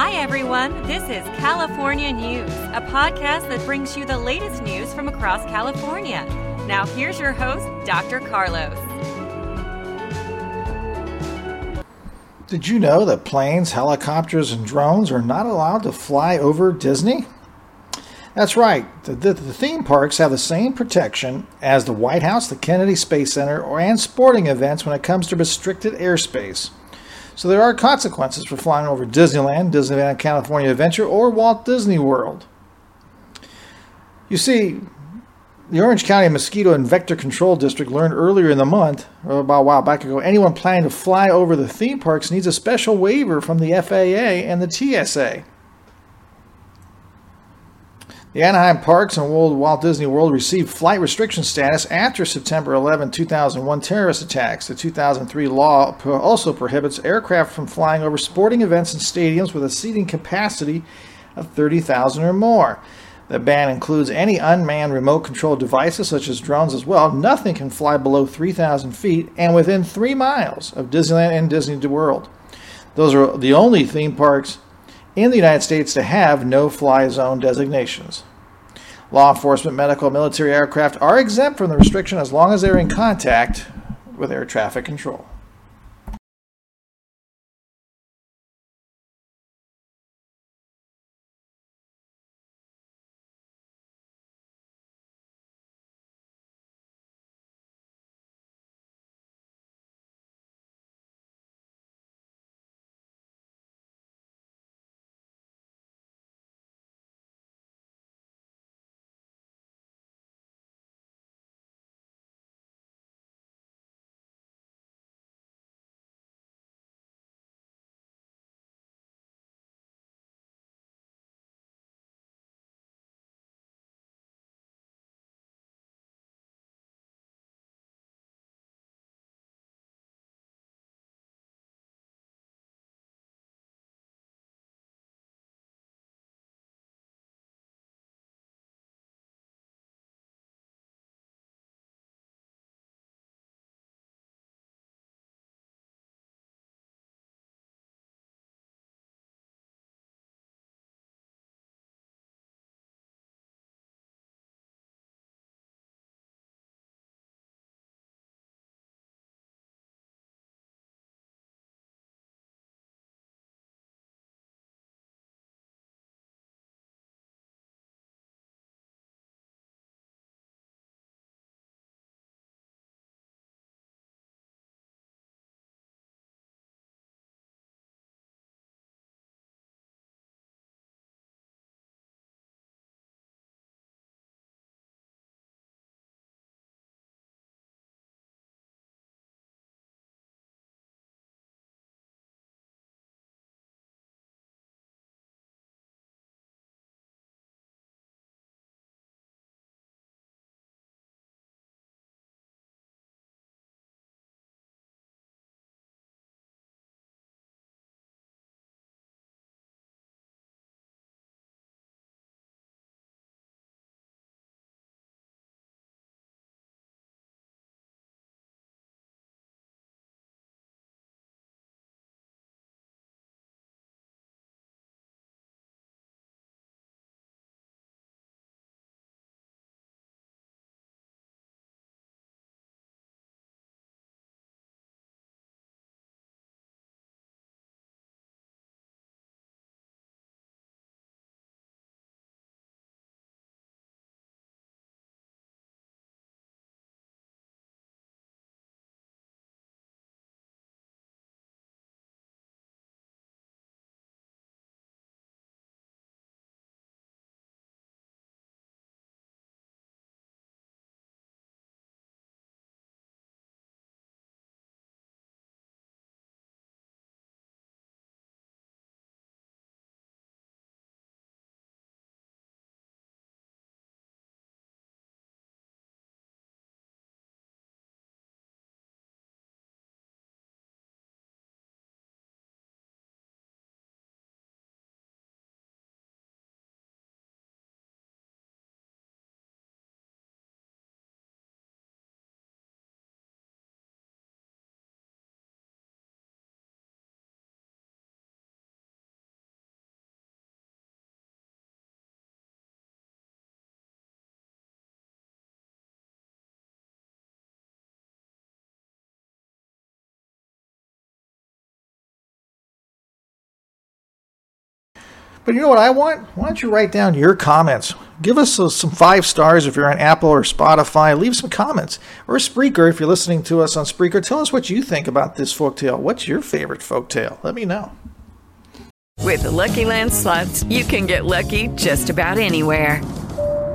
Hi, everyone. This is California News, a podcast that brings you the latest news from across California. Now, here's your host, Dr. Carlos. Did you know that planes, helicopters, and drones are not allowed to fly over Disney? That's right. The, the, the, theme parks have the same protection as the White House, the Kennedy Space Center, or, and sporting events when it comes to restricted airspace. So there are consequences for flying over Disneyland, Disneyland California Adventure, or Walt Disney World. You see, the Orange County Mosquito and Vector Control District learned earlier in the month, or about a while back ago, anyone planning to fly over the theme parks needs a special waiver from the FAA and the TSA. The Anaheim Parks and Walt Disney World received flight restriction status after September 11, 2001 terrorist attacks. The 2003 law also prohibits aircraft from flying over sporting events and stadiums with a seating capacity of 30,000 or more. The ban includes any unmanned remote controlled devices such as drones as well. Nothing can fly below 3,000 feet and within three miles of Disneyland and Disney World. Those are the only theme parks in the United States to have no fly zone designations. Law enforcement, medical, military aircraft are exempt from the restriction as long as they're in contact with air traffic control. But you know what I want? Why don't you write down your comments? Give us uh, some five stars if you're on Apple or Spotify. Leave some comments. Or Spreaker if you're listening to us on Spreaker. Tell us what you think about this folktale. What's your favorite folktale? Let me know. With the Lucky Land slots, you can get lucky just about anywhere.